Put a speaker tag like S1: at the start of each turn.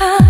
S1: I